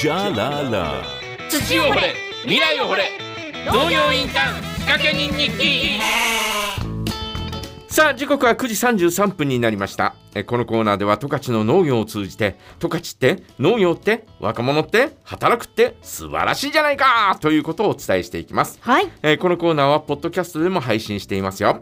じゃらら。土を掘れ未来を掘れ。農業インターン仕掛け人日記。さあ時刻は9時33分になりました。えこのコーナーでは十勝の農業を通じて十勝って農業って若者って働くって素晴らしいじゃないかということをお伝えしていきます。はい。えーこのコーナーはポッドキャストでも配信していますよ、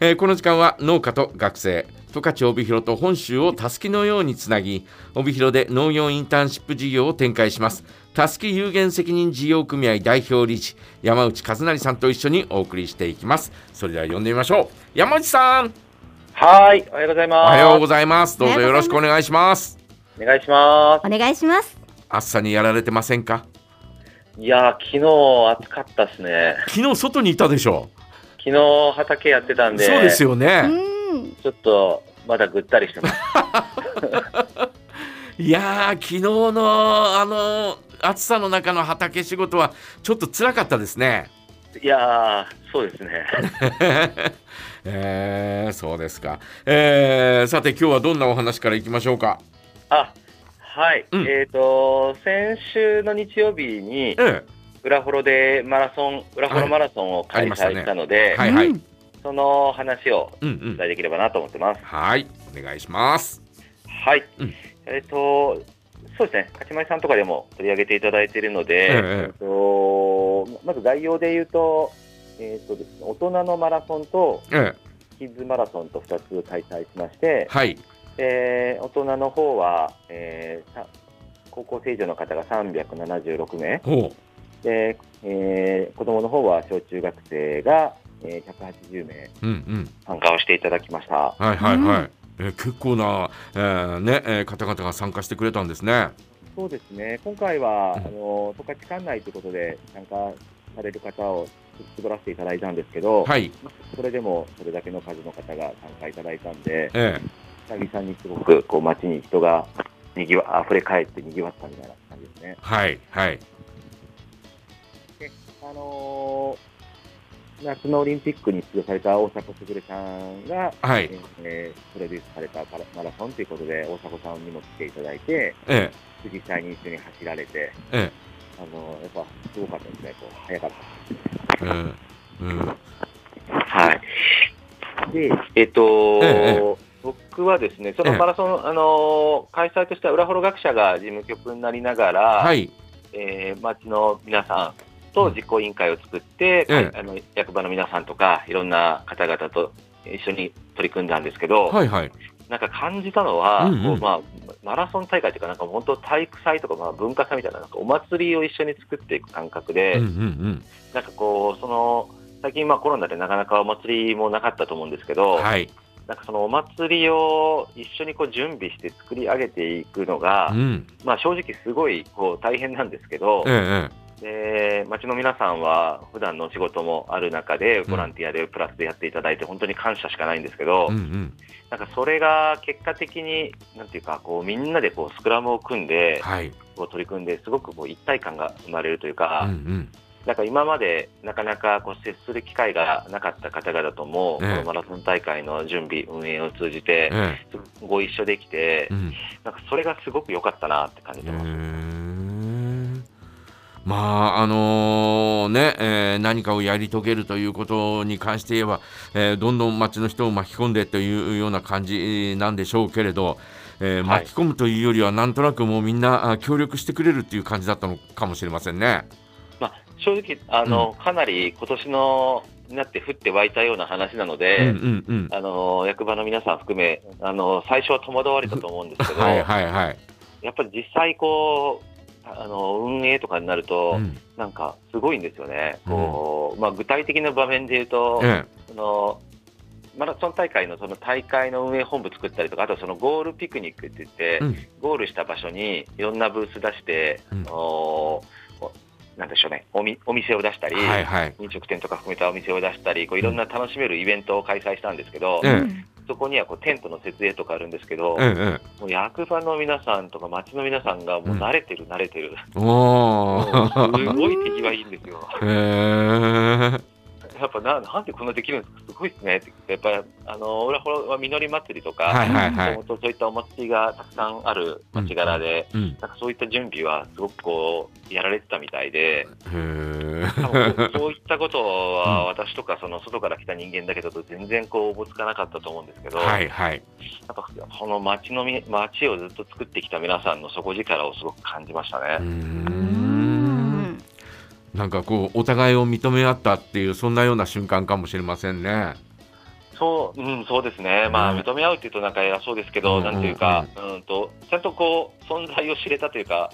えーこの時間は農家と学生十勝帯広と本州をたすきのようにつなぎ帯広で農業インターンシップ事業を展開しますたすき有限責任事業組合代表理事山内和成さんと一緒にお送りしていきますそれでは呼んでみましょう山内さんはい、おはようございおます。はようございますどうぞよろしくお願いしますお願いしまお願いします。暑さにやられてませんか？す。いやー、昨日暑かったっすね。昨日外にいたでしょ昨日畑やってたんで、そうですようね、ん。ちょっとまだぐったりしてます。いやー昨日のあの暑さの中の畑仕事はちょっと辛かったですね。いやー、そうですね。えー、そうですか、えー、さて今日はどんなお話からいきましょうか？あ、はい。うんえっ、と、先週の日曜日に、え裏幌でマラソン、裏幌マラソンを開催したので、はい。はいうんその話をうんうおん。伝えできればなと思ってます。はい。お願いします。はい。うん。えっ、と、そうですね、勝ち前さんとかでも取り上げていただいているので、えええっとまず概要で言うと、えっとですね、大人のマラソンとえキッズマラソンと2つ開催しましてー、、はい。えー大人の方は、えーさ高校生以上の方が376名。ほで、えー子供の方は小中学生が、えー180名ううんうん参加をしていただきました。はいはいはい。えー結構な、えーねえー方々が参加してくれたんですね。そうですね、今回は、うんあの十勝管内ということで参加される方を絞らせていただいたんですけど、はいそれでもそれだけの数の方が参加いただいたんで、え久々にすごくこう街に人がにぎわ溢れ返ってにぎわったみたいな感じですね。ー、はいはいあのー夏のオリンピックに出場された大迫傑さんが、はい。えープロデュースされたパラマラソンということで、大迫さんにも来ていただいて、え実際に一緒に走られて、ー、え。あのーやっぱすごかったですね、こう早かった。ー、うんうん。はい。で、えっと、ええ僕はですね、そのええ。マラソン、あのー開催としては、裏幌学者が事務局になりながら、はい。えー町の皆さんと実行委員会を作って、ええ。あの役場の皆さんとか、いろんな方々と一緒に取り組んだんですけど、はいはい。なんか感じたのは、うんうん。まあ、マラソン大会というか、なんか本当、体育祭とか、まあ、文化祭みたいな、なんかお祭りを一緒に作っていく感覚で、うんうんうん。なんかこう、その最近、まあコロナでなかなかお祭りもなかったと思うんですけど、はい。なんかそのお祭りを一緒にこう準備して作り上げていくのが、うん。まあ正直すごいこう大変なんですけど、ええで町の皆さんは普段のお仕事もある中でん。ボランティアでプラスでやっていただいて本当に感謝しかないんですけど、うんうん。なんかそれが結果的になんていうかこうみんなでこうスクラムを組んではい。こう取り組んですごくこう一体感が生まれるというか、うんうん。なんか今までなかなかこう接する機会がなかった方々とも、ええ。このマラソン大会の準備運営を通じてえご一緒できてなんかそれがすごく良かったなって感じてます。まああのね、えー何かをやり遂げるということに関して言えば、えーどんどん町の人を巻き込んでというような感じなんでしょうけれど、えーはい巻き込むというよりはなんとなくもうみんなあ協力してくれるっていう感じだったのかもしれませんね。まあ、正直あの、かなり今年のになって降って湧いたような話なので、うんうんうん。あの役場の皆さん含めあの最初は戸惑われたと思うんですけど、はいはいはい。やっぱり実際こうあの運営とかになると、うん。なんかすごいんですよね、こうまあ、具体的な場面で言うと、えそのマラソン大会のその大会の運営本部作ったりとか、あとそのゴールピクニックって言って、えうん。ゴールした場所にいろんなブース出して、うん。おなんでしょうねおみ、お店を出したり、はいはい。飲食店とか含めたお店を出したり、こういろんな楽しめるイベントを開催したんですけど、えそこにはこうテントの設営とかあるんですけど、えええもう役場の皆さんとか町の皆さんがもう慣れてる、慣れてる、すごい手際いいんですよ。へえやっぱななんでこんなできるんですか、すごいですね。って、やっぱりあの裏幌は実り祭りとか、はいはいはい。そういったお祭りがたくさんある町柄で、うんなんかそういった準備はすごくこうやられてたみたいで、そういったことは私とかその外から来た人間だけだと全然こうおぼつかなかったと思うんですけど、はいはい。やっぱこの町のみ町をずっと作ってきた皆さんの底力をすごく感じましたうね。んなんかこうお互いを認め合ったっていうそんなような瞬間かもしれませんね。そう、うん、そうですね。まあ、ね認め合うっていうとなんか偉そうですけど、うんなんていうか、うんと、ちゃんとこう、存在を知れたというか、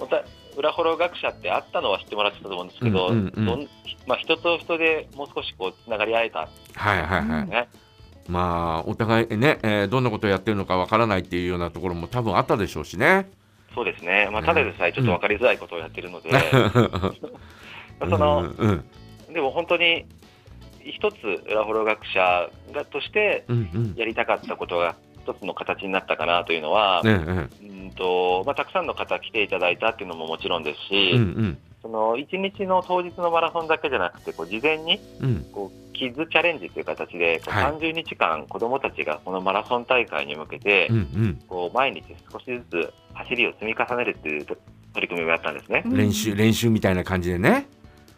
また、裏幌学者ってあったのは知ってもらってたと思うんですけど、うんうんうんまあ、人と人でもう少しこう、つながり合えたんではいはいはい。まあお互いね、えーどんなことをやってるのかわからないっていうようなところも多分あったでしょうしね。そうですね。まあ、ねただでさえちょっと分かりづらいことをやってるので、その、うんうんでも本当に、一つ裏幌学者がとしてやりたかったことが一つの形になったかなというのは、ねうん。とまあ、たくさんの方来ていただいたっていうのももちろんですし、うんうん。その1日の当日のマラソンだけじゃなくてこう事前にうん。こうキッズチャレンジという形でこうはい。30日間子どもたちがこのマラソン大会に向けてこう毎日少しずつ走りを積み重ねるっていう取り組みをやったんですね。練習練習みたいな感じでね。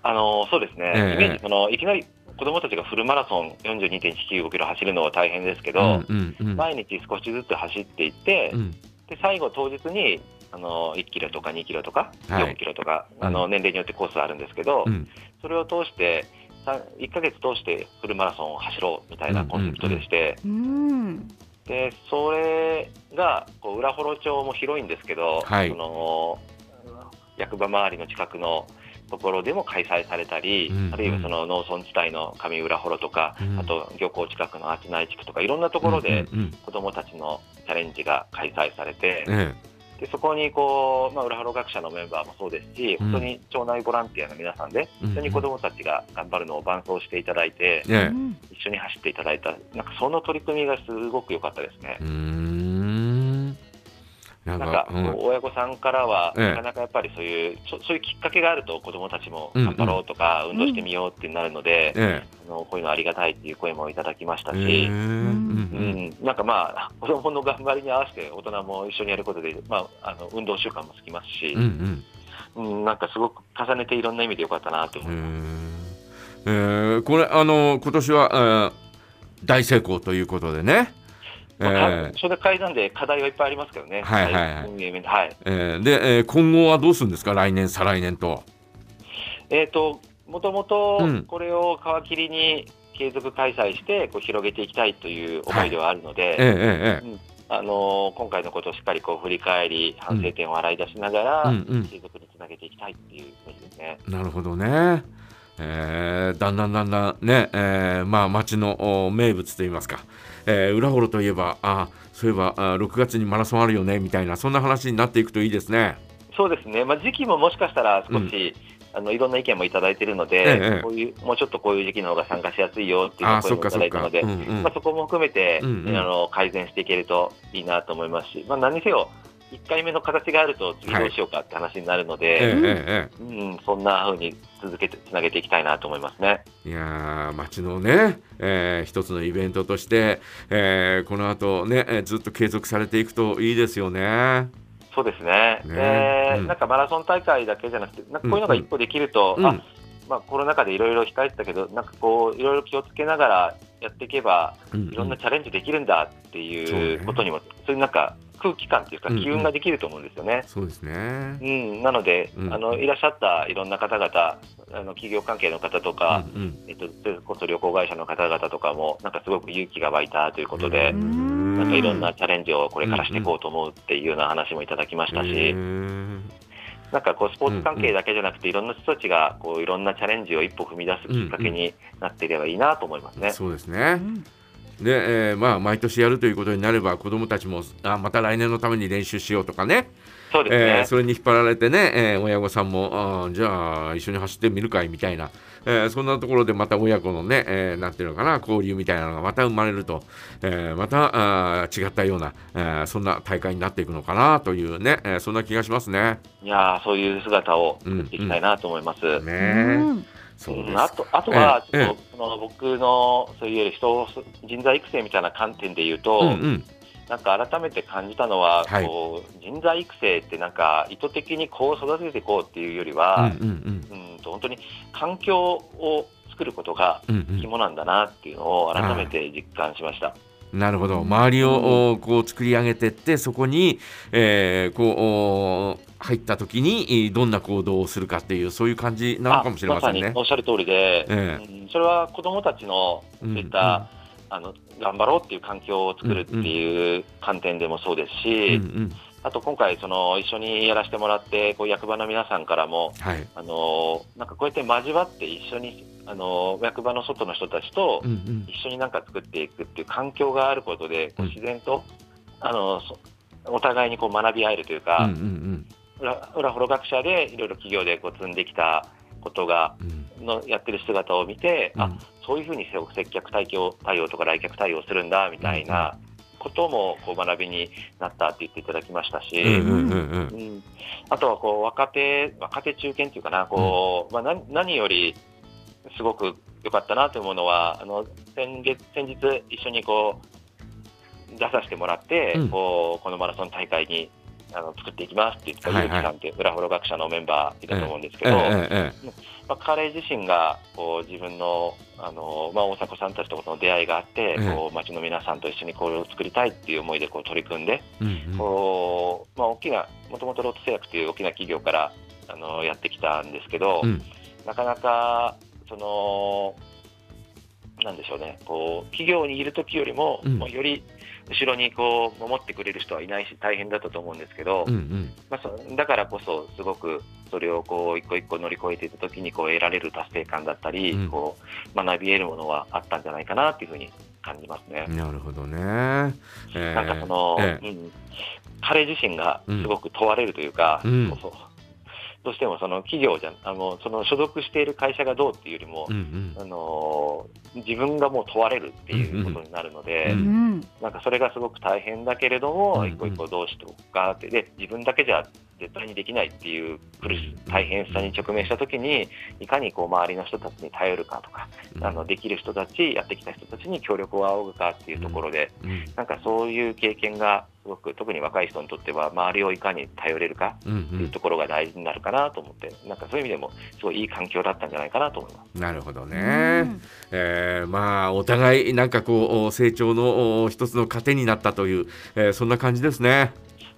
あのそうですね、ええ。イメージそのいきなり子どもたちがフルマラソン42.195キロ走るのは大変ですけうど、んうんうん。毎日少しずつ走っていって、うん。で最後、当日にあの1キロとか2キロとかはい。4キロとか、うん。あの年齢によってコースあるんですけど、うん。それを通してさ1ヶ月通してフルマラソンを走ろうみたいなコンセプトでして、うんでそれがこう裏幌町も広いんですけど、はい。その役場周りの近くのところでも開催されたり、うんあるいはその農村地帯の上浦幌とか、うん。あと漁港近くの厚内地区とかいろんなところでうんうん子どもたちのチャレンジが開催されて、うんえでそこにこう、まあ、裏原学者のメンバーもそうですし、うん。本当に町内ボランティアの皆さんで、うん。一緒に子どもたちが頑張るのを伴走していただいて、ええ。うん。一緒に走っていただいた、なんかその取り組みがすごく良かったですね。なんなんか、かうん。親御さんからは、ええ。なかなかやっぱりそういう、そそういうきっかけがあると、子どもたちもうん頑張ろうとか、運動してみようってなるので、えあのこういうのありがたいっていう声もいただきましたえし、ええ。うんううん。ん、なんかまあ、子どもの頑張りに合わせて、大人も一緒にやることで、まあ、あの運動習慣もつきますし、うんうん。うん、なんかすごく重ねていろんな意味で良かったなと思います。え。ーこれあの今年は、えー大成功ということでね、えまあそれ階段で課題はいっぱいありますけどね。はいはいはい運営面ではい。えーで、えー今後はどうするんですか？来年再来年と。えっ、と、もともとうんこれを皮切りに継続開催してこう広げていきたいという思いではあるので、えーえーえあのー今回のことをしっかりこう振り返り、反省点を洗い出しながら、ーうんうん継続につなげていきたいっていうイメージですね。なるほどね。えーだんだんだんだんね、えーまあ町のお名物といいますか、えー裏幌といえばあそういえばあ6月にマラソンあるよねみたいなそんな話になっていくといいですね。そうですね、まあ、時期ももしかしたら少し、あのいろんな意見もいただいているので、ええこういうもうちょっとこういう時期の方が参加しやすいよっていう声もいた。だいたので、そこも含めて、うんうん。あの改善していけるといいなと思いますし、まあ、何にせよ、1回目の形があると次どうしようかって話になるのえで、ーえーえ。うん、そんな風に続けてつなげていきたいなと思いますね。ーいやー町のね、えー一つのイベントとして、えーこの後ね、えーずっと継続されていくといいですよね。そうですね。ね。でうん。なんかマラソン大会だけじゃなくて、なんかこういうのが一歩できると、うん。あまあ、コロナ禍でいろいろ控えてたけど、なんかこう、いろいろ気をつけながらやっていけば、うんいろんなチャレンジできるんだっていうねことにも、そういうなんか空気感というか、うんうん。機運ができると思うんですよね。そうですね。うん、なので、うん。あのいらっしゃったいろんな方々、あの企業関係の方とか、うんうん。えっと、それこそ旅行会社の方々とかも、なんかすごく勇気が湧いたということで、うんなんかいろんなチャレンジをこれからしていこうと思うっていうような話もいただきましたし、なんかこうスポーツ関係だけじゃなくて、いろんな人たちがこういろんなチャレンジを一歩踏み出すきっかけになっていればいいなと思いますね。そうですうね。んで、えーまあ毎年やるということになれば子どもたちもあまた来年のために練習しようとかね、そうですね。えーそれに引っ張られてね、えー親御さんもあーじゃあ一緒に走ってみるかいみたいな、えーそんなところでまた親子のね、えーなんていうのかな交流みたいなのがまた生まれると、えーまたあー違ったような、えーそんな大会になっていくのかなというね、えーそんな気がしますね。いやーそういう姿を作っていきたいなと思います。ねうんそうです。うんあとあとは、ええちょっとその僕のそういう人を人材育成みたいな観点で言うと、うんうん。なんか改めて感じたのは、はい。こう人材育成ってなんか意図的にこう育てていこうっていうよりうんは、うん。うんと本当に環境を作ることがうんうん。肝なんだなっていうのを改めて実感しました。なるほど。周りをおこう作り上げてってそこに、えーこうお入った時にえーどんな行動をするかっていうそういう感じなのかもしれませんあねまさにおっしゃる通りで、えうん。それは子どもたちのそういった、あの頑張ろうっていう環境を作るっていう観点でもそうですし、うんうんあと今回その一緒にやらせてもらってこう役場の皆さんからもはい。あのなんかこうやって交わって一緒にあの役場の外の人たちとうんうん。一緒になんか作っていくっていう環境があることでこううん。自然と、あのそお互いにこう学び合えるというか、うんうん裏裏フロ学者でいろいろ企業でこう積んできたことがうん。のやってる姿を見て、あうん。そういうふうに接客対応対応とか来客対応するんだみたいなこともこう学びになったって言っていただきましたし、うんうんうんうん。うん。あとはこう若手若手中堅っていうかなこう、まあ、何何よりすごく良かったなと思うのはあの先月先日一緒にこう出させてもらって、うん。こうこのマラソン大会にあの作っていきますって言ったはいはいゆうきさんって裏フロ学者のメンバーいたと思うんですけえど、ええまあ、彼自身がこう自分のあの、まあ、大迫さんたちとの出会いがあって、ええ。こう町の皆さんと一緒にこれを作りたいっていう思いでこう取り組んで、うんうん。こうまあ、大きなもともとロート製薬という大きな企業からあのやってきたんですけど、うん。なかなかそのなんでしょうねこう企業にいる時よりも,、うん。もうより後ろにこう守ってくれる人はいないし大変だったと思うんですけど、うんうん。まあ、そだからこそすごくそれをこう一個一個乗り越えていった時にこう得られる達成感だったり、うん。こう学び得るものはあったんじゃないかなっていうふうに感じますね。なるほどね。えなんかその、ええ。うん、彼自身がすごく問われるというか、うん。そうどうしてもその企業じゃあのその所属している会社がどうっていうよりも、うんうん。あの自分がもう問われるっていうことになるので、うんうん。なんかそれがすごく大変だけれども、うん一個一個どうしておくかってで自分だけじゃ絶対にできないっていう苦しうん大変さに直面したときにいかにこう周りの人たちに頼るかとか、あのできる人たちやってきた人たちに協力を仰ぐかっていうところで、うん。なんかそういう経験がすごく特に若い人にとっては周りをいかに頼れるかうんっていうところが大事になるかなと思って、なんかそういう意味でもすごいいい環境だったんじゃないかなと思います。うんなるほどうね。んえーまあお互いなんかこう成長のお一つの糧になったという、えーそんな感じですね。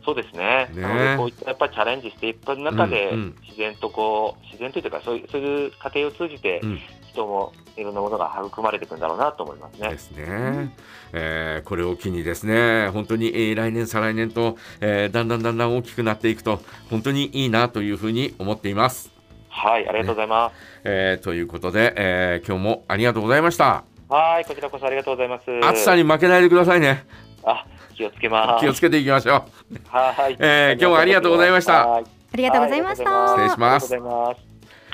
そうですね。ねこういったやっぱりチャレンジしていく中で、うんうん自然とこう自然というかそういうそういう過程を通じて、うん人もいろんなものが育まれていくんだろうなと思いますねで。すね、えーこれを機にですね本当に、えー来年再来年と、えーだんだんだんだん大きくなっていくと本当にいいなというふうに思っています。はい、ありがとうございます。えーということで、えー今日もありがとうございました。はい、こちらこそありがとうございます。暑さに負けないでくださいね。あ、気をつけます。気をつけていきましょう。はい、えー今日はありがとうございましたはいありがとうございました。は失礼しますありがとうございます。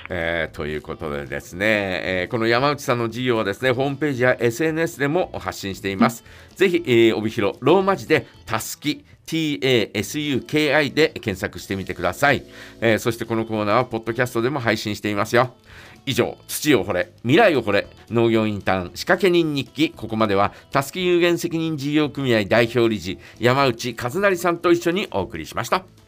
えーということでですね、えーこの山内さんの事業はですねホームページや SNS でも発信しています。ぜひ、えー帯広ローマ字でたすき TASUKI で検索してみてください、えーそしてこのコーナーはポッドキャストでも配信していますよ。以上土を掘れ未来を掘れ農業インターン仕掛け人日記ここまではたすき有限責任事業組合代表理事山内和成さんと一緒にお送りしました。